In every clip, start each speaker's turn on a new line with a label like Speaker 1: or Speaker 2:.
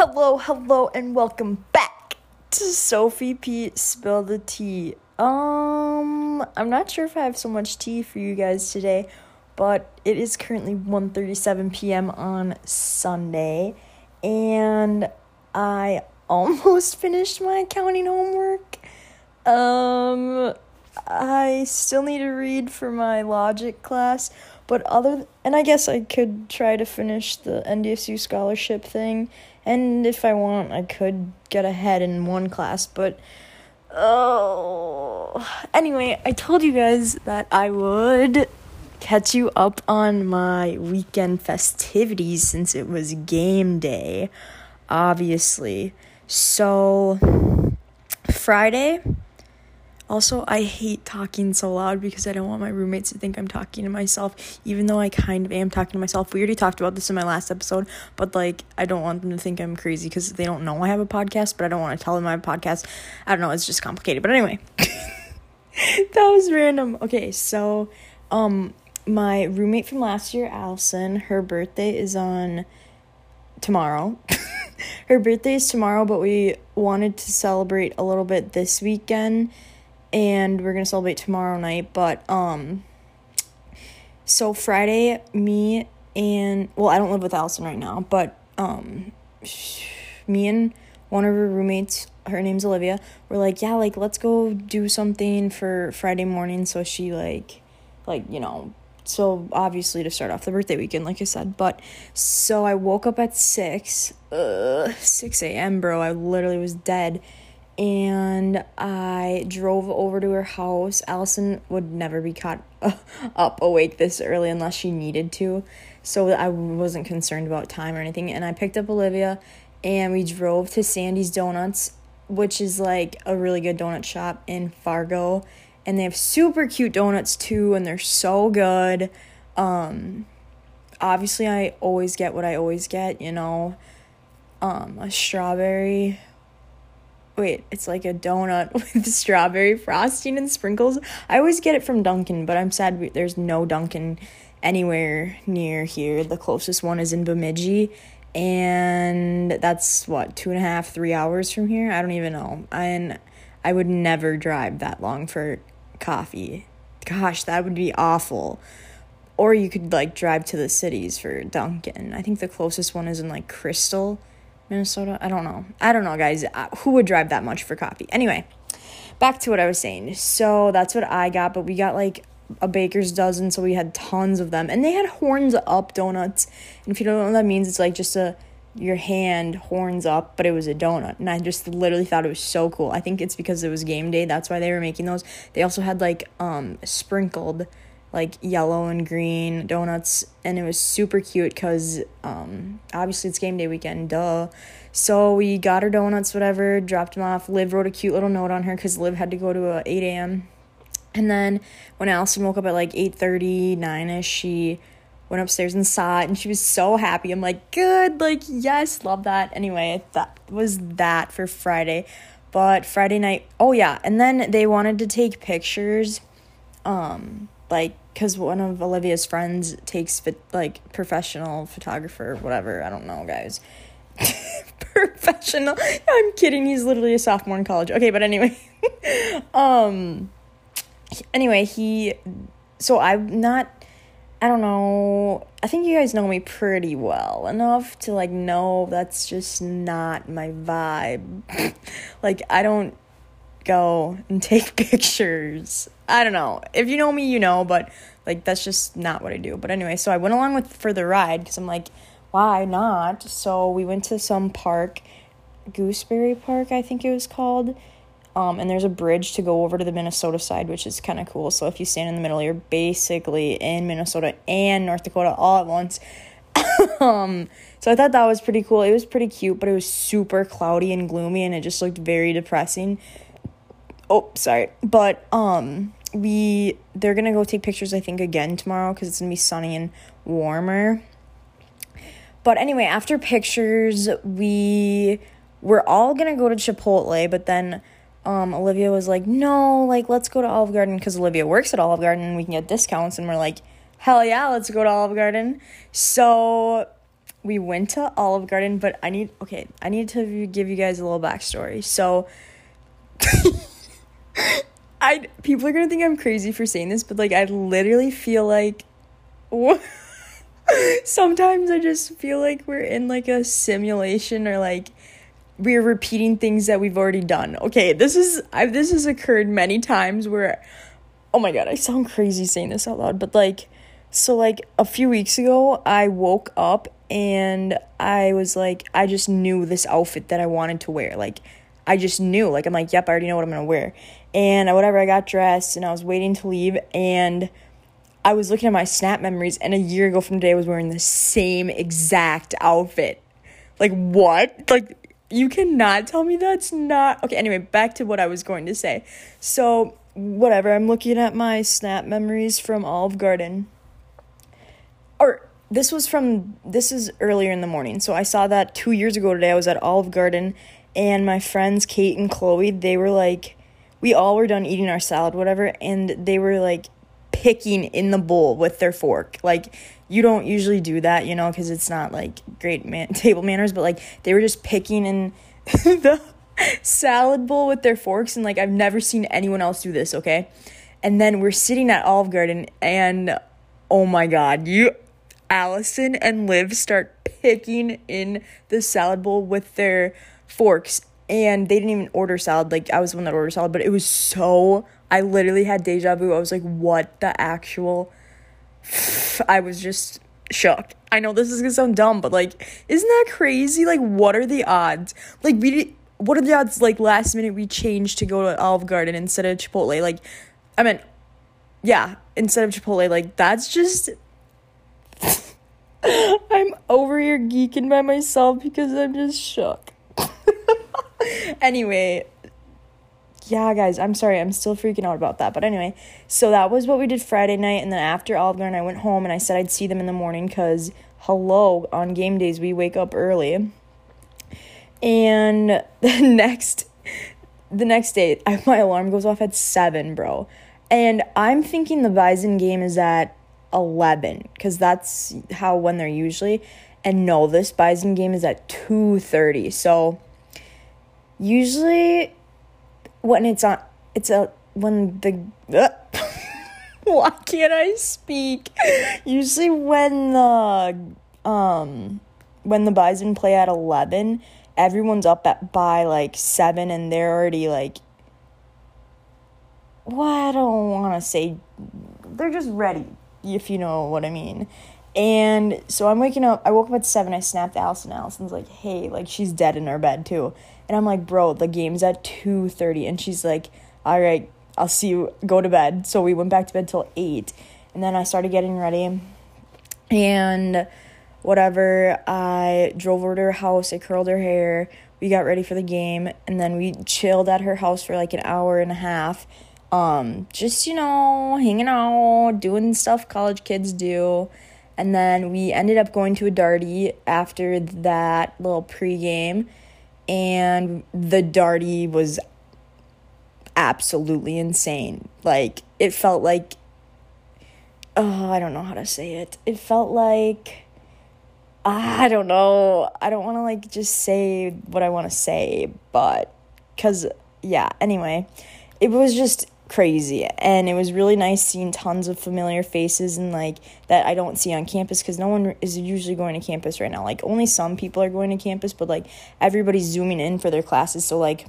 Speaker 1: Hello, hello, and welcome back to Sophie P. Spill the Tea. Um, I'm not sure if I have so much tea for you guys today, but it is currently 1:37 p.m. on Sunday, and I almost finished my accounting homework. Um, I still need to read for my logic class, but other and I guess I could try to finish the NDSU scholarship thing, and if I want, I could get ahead in one class, but oh, anyway, I told you guys that I would catch you up on my weekend festivities since it was game day, obviously. So Friday also, I hate talking so loud because I don't want my roommates to think I'm talking to myself, even though I kind of am talking to myself. We already talked about this in my last episode, but like, I don't want them to think I'm crazy because they don't know I have a podcast, but I don't want to tell them I have a podcast. I don't know, it's just complicated. But anyway, that was random. Okay, so, um, my roommate from last year, Allison, her birthday is on tomorrow. her birthday is tomorrow, but we wanted to celebrate a little bit this weekend and we're gonna celebrate tomorrow night. But um, so Friday, me and well, I don't live with Allison right now, but um, me and one of her roommates, her name's Olivia, we're like, yeah, like let's go do something for Friday morning. So she like, like you know. So obviously to start off the birthday weekend, like I said, but so I woke up at six, uh, six a.m. Bro, I literally was dead, and I drove over to her house. Allison would never be caught up awake this early unless she needed to. So I wasn't concerned about time or anything. And I picked up Olivia and we drove to Sandy's Donuts, which is like a really good donut shop in Fargo. And they have super cute donuts too, and they're so good. Um, obviously, I always get what I always get, you know, um, a strawberry wait, it's like a donut with strawberry frosting and sprinkles. I always get it from Dunkin', but I'm sad there's no Dunkin' anywhere near here. The closest one is in Bemidji, and that's what two and a half, three hours from here. I don't even know, and I would never drive that long for coffee. Gosh, that would be awful. Or you could like drive to the cities for Dunkin'. I think the closest one is in like Crystal Minnesota. I don't know. I don't know, guys. Who would drive that much for coffee? Anyway, back to what I was saying. So that's what I got, but we got like a baker's dozen, so we had tons of them. And they had horns up donuts. And if you don't know what that means, it's like just a your hand horns up, but it was a donut. And I just literally thought it was so cool. I think it's because it was game day. That's why they were making those. They also had like um sprinkled like yellow and green donuts and it was super cute because um obviously it's game day weekend duh. So we got her donuts whatever dropped them off. Liv wrote a cute little note on her because liv had to go to a 8 a.m and then when allison woke up at like 8.30 9ish she went upstairs and saw it and she was so happy. I'm like good like yes love that. Anyway that was that for friday. But friday night oh yeah and then they wanted to take pictures um like because one of olivia's friends takes like professional photographer whatever i don't know guys. Professional i'm kidding he's literally a sophomore in college. Okay but anyway um anyway he so i'm not i don't know i think you guys know me pretty well enough to like know that's just not my vibe. Like i don't go and take pictures. I don't know. If you know me, you know, but like that's just not what I do. But anyway, so I went along with for the ride because I'm like, why not? So we went to some park, Gooseberry Park, I think it was called. Um, and there's a bridge to go over to the Minnesota side, which is kind of cool. So if you stand in the middle, you're basically in Minnesota and North Dakota all at once. um, so I thought that was pretty cool. It was pretty cute, but it was super cloudy and gloomy, and it just looked very depressing oh sorry. But um we they're gonna go take pictures i think again tomorrow because it's gonna be sunny and warmer. But anyway after pictures we we're all gonna go to chipotle but then um olivia was like no like let's go to olive garden because olivia works at olive garden and we can get discounts. And we're like hell yeah let's go to olive garden. So we went to Olive Garden, but I need okay, I need to give you guys a little backstory. So I people are gonna think I'm crazy for saying this, but like I literally feel like sometimes I just feel like we're in like a simulation or like we're repeating things that we've already done. Okay, this is I this has occurred many times where oh my god, I sound crazy saying this out loud, but like so like a few weeks ago I woke up and I was like I just knew this outfit that I wanted to wear. Like I just knew. Like I'm like, yep, I already know what I'm gonna wear. And whatever, I got dressed and I was waiting to leave and I was looking at my snap memories and a year ago from today I was wearing the same exact outfit. Like what? Like you cannot tell me that's not okay anyway back to what i was going to say so whatever i'm looking at my snap memories from olive garden or this was from this is earlier in the morning so i saw that two years ago today i was at olive garden and my friends kate and chloe they were like we all were done eating our salad whatever and they were like picking in the bowl with their fork like you don't usually do that, you know, because it's not like great man- table manners, but like they were just picking in the salad bowl with their forks, and like I've never seen anyone else do this, okay? And then we're sitting at Olive Garden, and oh my god, you, Allison and Liv start picking in the salad bowl with their forks, and they didn't even order salad. Like I was the one that ordered salad, but it was so. I literally had deja vu. I was like, what the actual I was just shocked. I know this is gonna sound dumb, but like, isn't that crazy? Like, what are the odds? Like, we did, what are the odds? Like, last minute we changed to go to Olive Garden instead of Chipotle. Like, I mean, yeah, instead of Chipotle. Like, that's just. I'm over here geeking by myself because I'm just shook. anyway, yeah, guys, I'm sorry. I'm still freaking out about that. But anyway, so that was what we did Friday night. And then after Olive Garden, I went home and I said I'd see them in the morning because, hello, on game days, we wake up early. And the next, the next day, I, my alarm goes off at 7, bro. And I'm thinking the Bison game is at 11 because that's how when they're usually. And no, this Bison game is at 2.30. So usually when it's on it's a when the uh, why can't I speak? Usually when the um when the Bison play at 11, everyone's up at by like 7 and they're already like well, I don't want to say they're just ready, if you know what I mean. And so I'm waking up. I woke up at seven. I snapped Allison. Allison's like, "Hey, like she's dead in her bed too." And I'm like, "Bro, the game's at two thirty. And she's like, "All right, I'll see you. Go to bed." So we went back to bed till eight, and then I started getting ready, and whatever. I drove over to her house. I curled her hair. We got ready for the game, and then we chilled at her house for like an hour and a half. Um, just you know, hanging out, doing stuff college kids do and then we ended up going to a Darty after that little pregame. And the Darty was absolutely insane. Like, it felt like, oh, I don't know how to say it. It felt like, ah, I don't know. I don't want to, like, just say what I want to say, but, because, yeah, anyway, it was just crazy. And it was really nice seeing tons of familiar faces and like that I don't see on campus cuz no one is usually going to campus right now. Like only some people are going to campus but like everybody's zooming in for their classes. So like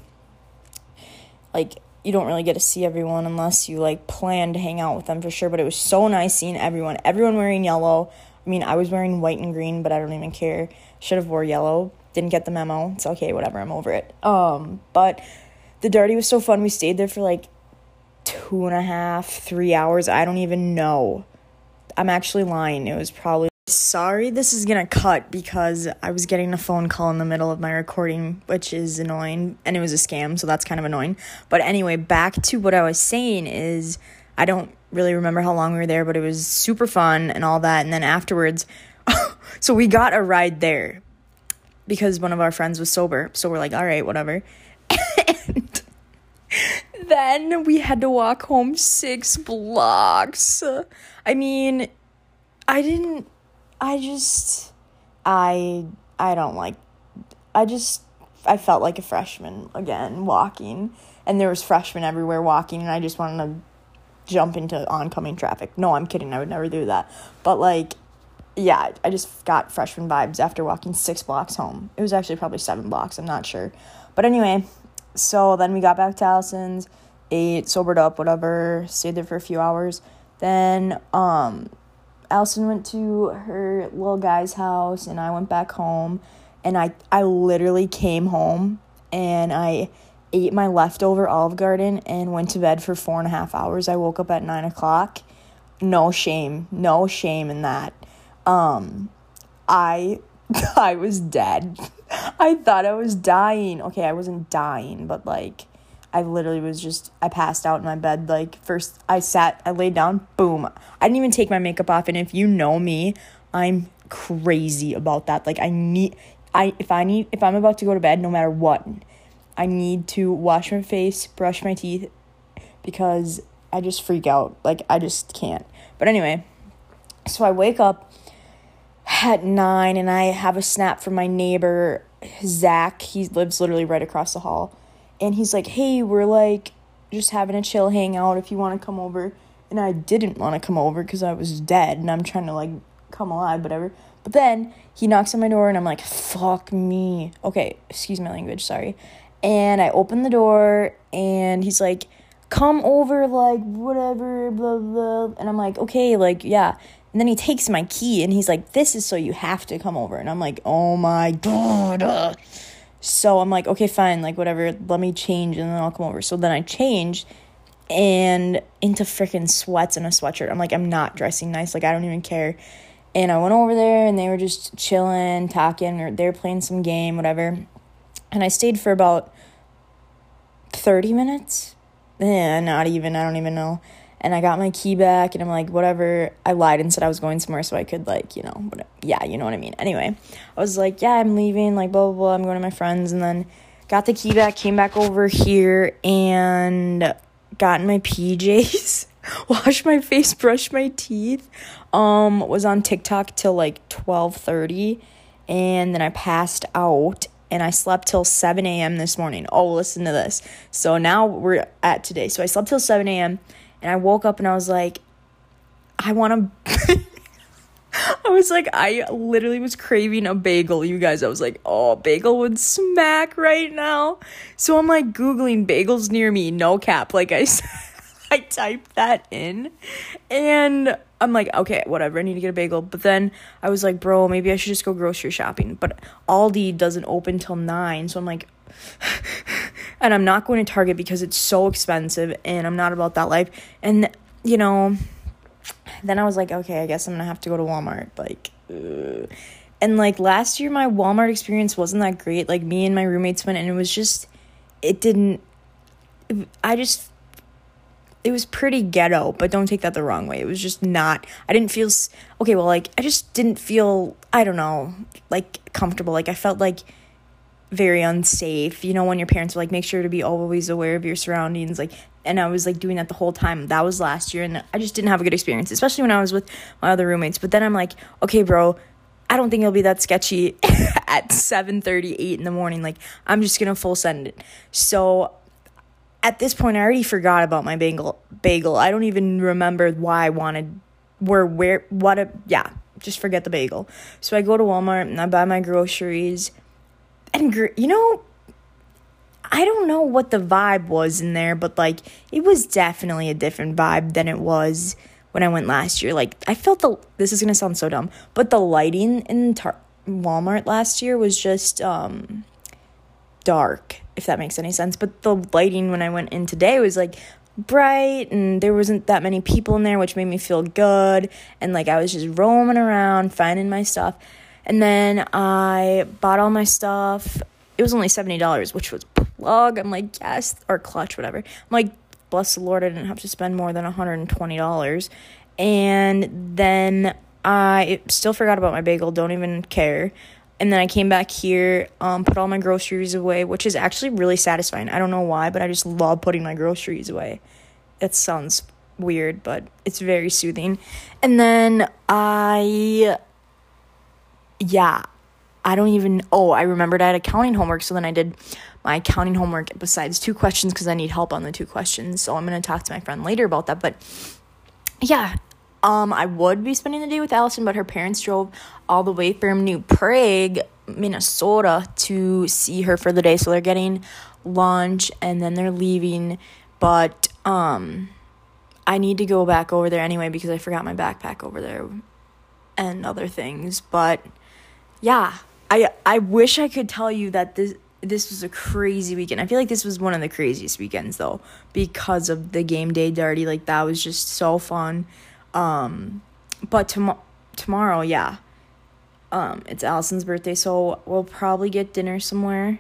Speaker 1: like you don't really get to see everyone unless you like plan to hang out with them for sure. But it was so nice seeing everyone. Everyone wearing yellow. I mean I was wearing white and green but I don't even care. Should have wore yellow. Didn't get the memo. It's okay. Whatever. I'm over it. Um but the Darty was so fun. We stayed there for like two and a half, three hours. I don't even know. I'm actually lying. It was probably. Sorry, this is gonna cut because I was getting a phone call in the middle of my recording, which is annoying, and it was a scam, so that's kind of annoying. But anyway, back to what I was saying is I don't really remember how long we were there, but it was super fun and all that. And then afterwards, so we got a ride there because one of our friends was sober. So we're like, all right, whatever. then we had to walk home six blocks. I mean, I didn't, I just, I I don't like I just I felt like a freshman again walking and there was freshmen everywhere walking and I just wanted to jump into oncoming traffic. No, I'm kidding. I would never do that. But like yeah, I just got freshman vibes after walking 6 blocks home. It was actually probably 7 blocks, I'm not sure. But anyway, so then we got back to Allison's, ate, sobered up, whatever, stayed there for a few hours. Then um Allison went to her little guy's house and I went back home and I I literally came home and I ate my leftover Olive Garden and went to bed for four and a half hours. I woke up at nine o'clock. No shame, no shame in that. Um, I I was dead. I thought I was dying. Okay, I wasn't dying, but like I literally was just I passed out in my bed like first I sat I laid down boom. I didn't even take my makeup off and if you know me I'm crazy about that. Like I need I if I need if I'm about to go to bed no matter what I need to wash my face brush my teeth because I just freak out. Like I just can't. But anyway so I wake up at 9 and I have a snap from my neighbor Zach he lives literally right across the hall and he's like, "Hey, we're like just having a chill hangout if you want to come over." And I didn't want to come over because I was dead and I'm trying to like come alive, whatever. But then he knocks on my door and I'm like, "Fuck me." Okay, excuse my language, sorry. And I open the door and he's like, "Come over, like whatever, blah blah." And I'm like, "Okay, like yeah." And then he takes my key and he's like, "This is so you have to come over." And I'm like, "Oh my god." So I'm like, okay, fine, like whatever, let me change and then I'll come over. So then I changed and into freaking sweats and a sweatshirt. I'm like, I'm not dressing nice, like I don't even care. And I went over there and they were just chilling, talking, or they were playing some game, whatever. And I stayed for about 30 minutes. Yeah, not even, I don't even know and I got my key back and I'm like whatever I lied and said I was going somewhere so I could like you know whatever. yeah you know what I mean anyway I was like yeah I'm leaving like blah blah blah I'm going to my friends and then got the key back came back over here and got in my PJs washed my face brushed my teeth um was on TikTok till like 12:30 and then I passed out and I slept till 7 a.m. this morning. Oh, listen to this. So now we're at today. So I slept till 7 a.m. And I woke up and I was like, I want to. I was like, I literally was craving a bagel, you guys. I was like, oh, bagel would smack right now. So I'm like Googling bagels near me, no cap. Like I said, I typed that in and I'm like, okay, whatever, I need to get a bagel. But then I was like, bro, maybe I should just go grocery shopping. But Aldi doesn't open till nine. So I'm like, and I'm not going to Target because it's so expensive and I'm not about that life. And, you know, then I was like, okay, I guess I'm going to have to go to Walmart. Like, and like last year, my Walmart experience wasn't that great. Like, me and my roommates went and it was just, it didn't, I just, it was pretty ghetto, but don't take that the wrong way. It was just not, I didn't feel, okay, well, like, I just didn't feel, I don't know, like comfortable. Like, I felt like, very unsafe. You know, when your parents are like, make sure to be always aware of your surroundings. Like, and I was like doing that the whole time. That was last year, and I just didn't have a good experience, especially when I was with my other roommates. But then I'm like, okay, bro, I don't think it'll be that sketchy at 7 8 in the morning. Like, I'm just gonna full send it. So at this point, I already forgot about my bagel. Bagel. I don't even remember why I wanted, where, where, what a, yeah, just forget the bagel. So I go to Walmart and I buy my groceries and you know I don't know what the vibe was in there, but like it was definitely a different vibe than it was when I went last year. Like I felt the this is gonna sound so dumb, but the lighting in Tar- Walmart last year was just um dark, if that makes any sense. But the lighting when I went in today was like bright and there wasn't that many people in there, which made me feel good. And like I was just roaming around, finding my stuff. And then I bought all my stuff. It was only $70, which was plug. I'm like, yes, or clutch, whatever. I'm like, bless the Lord, I didn't have to spend more than $120. And then I still forgot about my bagel, don't even care. And then I came back here, um, put all my groceries away, which is actually really satisfying. I don't know why, but I just love putting my groceries away. It sounds weird, but it's very soothing. And then I yeah, I don't even oh, I remembered I had accounting homework, so then I did my accounting homework besides two questions because I need help on the two questions. So I'm gonna talk to my friend later about that. But yeah, um, I would be spending the day with Allison, but her parents drove all the way from New Prague, Minnesota, to see her for the day. So they're getting lunch and then they're leaving. But um, I need to go back over there anyway because I forgot my backpack over there and other things. But yeah, I I wish I could tell you that this this was a crazy weekend. I feel like this was one of the craziest weekends though because of the game day Darty. Like that was just so fun. Um, but tom- tomorrow, yeah, um, it's Allison's birthday, so we'll probably get dinner somewhere,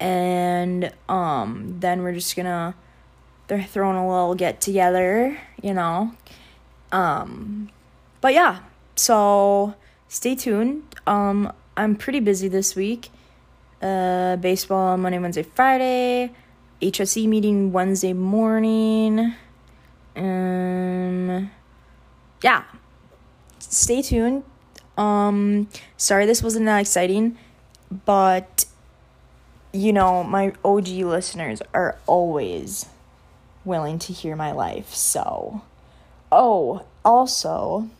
Speaker 1: and um, then we're just gonna they're throwing a little get together, you know. Um, but yeah, so stay tuned. Um, I'm pretty busy this week. Uh, baseball Monday, Wednesday, Friday. HSE meeting Wednesday morning. Um, yeah, stay tuned. Um, sorry this wasn't that exciting, but you know, my OG listeners are always willing to hear my life. So, oh, also,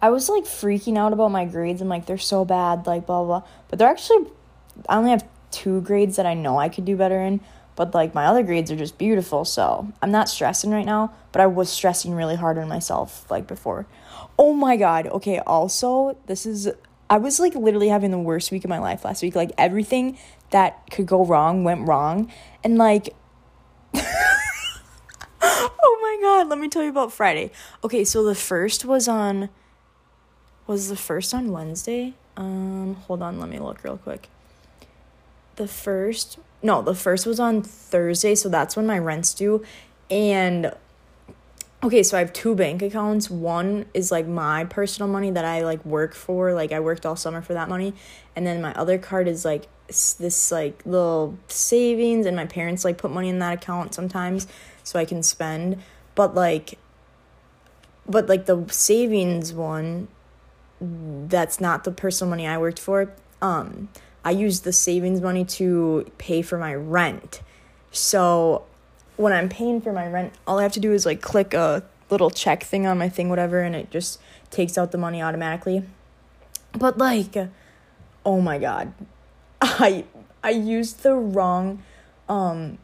Speaker 1: I was like freaking out about my grades. I'm like, they're so bad, like, blah, blah. But they're actually, I only have two grades that I know I could do better in. But like my other grades are just beautiful, so I'm not stressing right now, but I was stressing really hard on myself like before. Oh my god. Okay, also, this is I was like literally having the worst week of my life last week. Like everything that could go wrong went wrong. And like Oh my god, let me tell you about Friday. Okay, so the first was on was the first on Wednesday? Um hold on, let me look real quick. The first no, the first was on Thursday, so that's when my rent's due. And okay, so I have two bank accounts. One is like my personal money that I like work for, like I worked all summer for that money. And then my other card is like this like little savings and my parents like put money in that account sometimes so I can spend. But like but like the savings one that's not the personal money I worked for. Um I use the savings money to pay for my rent. So when I'm paying for my rent, all I have to do is like click a little check thing on my thing, whatever, and it just takes out the money automatically. But like, oh my god, I I used the wrong um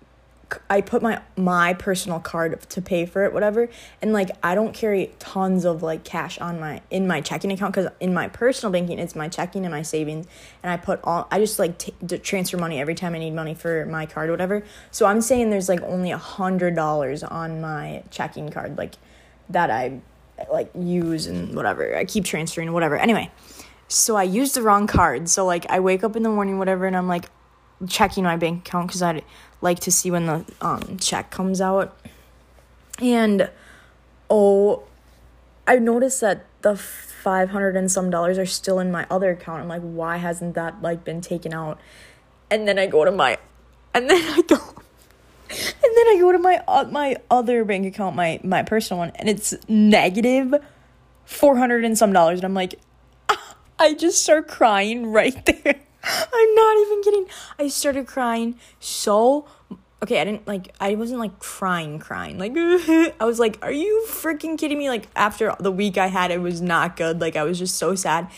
Speaker 1: I put my my personal card to pay for it, whatever. And like I don't carry tons of like cash on my in my checking account because in my personal banking it's my checking and my savings, and I put all I just like t- transfer money every time I need money for my card, whatever. So I'm saying there's like only a hundred dollars on my checking card, like that I like use and whatever. I keep transferring whatever. Anyway, so I used the wrong card. So like I wake up in the morning, whatever, and I'm like checking my bank account because I'd like to see when the um, check comes out. And oh, I noticed that the 500 and some dollars are still in my other account. I'm like, why hasn't that like been taken out? And then I go to my and then I go and then I go to my uh, my other bank account, my my personal one, and it's negative 400 and some dollars and I'm like ah, I just start crying right there. I'm not even kidding. I started crying so okay, I didn't like I wasn't like crying crying. Like I was like, "Are you freaking kidding me?" Like after the week I had, it was not good. Like I was just so sad.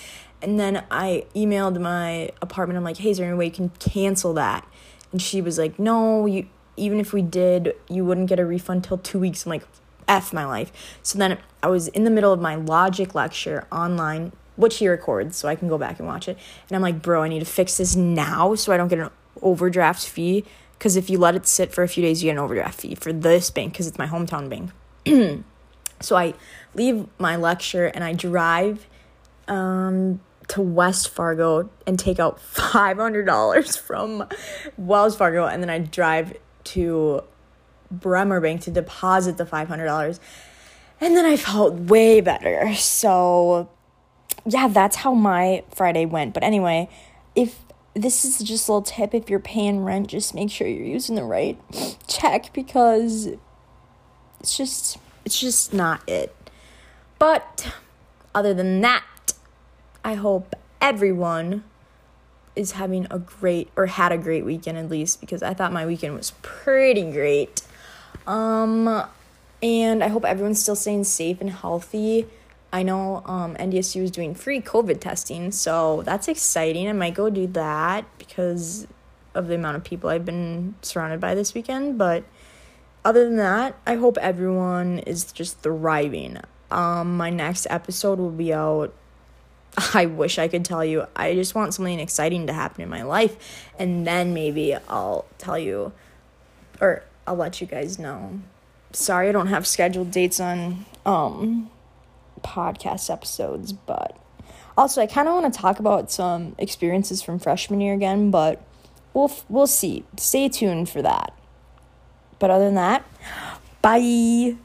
Speaker 1: And then I emailed my apartment. I'm like, "Hey, is there any way you can cancel that?" And she was like, "No, you even if we did, you wouldn't get a refund till 2 weeks." I'm like, "F my life." So then I was in the middle of my logic lecture online which he records so I can go back and watch it. And I'm like, bro, I need to fix this now so I don't get an overdraft fee. Because if you let it sit for a few days, you get an overdraft fee for this bank because it's my hometown bank. so I leave my lecture and I drive um, to West Fargo and take out $500 from Wells Fargo. And then I drive to Bremer Bank to deposit the $500. And then I felt way better. So yeah, that's how my Friday went. But anyway, if this is just a little tip if you're paying rent, just make sure you're using the right check because it's just it's just not it. But other than that, I hope everyone is having a great or had a great weekend at least because I thought my weekend was pretty great. Um and I hope everyone's still staying safe and healthy. I know um, NDSU is doing free COVID testing, so that's exciting. I might go do that because of the amount of people I've been surrounded by this weekend. But other than that, I hope everyone is just thriving. Um, my next episode will be out. I wish I could tell you. I just want something exciting to happen in my life, and then maybe I'll tell you, or I'll let you guys know. Sorry, I don't have scheduled dates on um podcast episodes, but also I kind of want to talk about some experiences from freshman year again, but we'll we'll see. Stay tuned for that. But other than that, bye.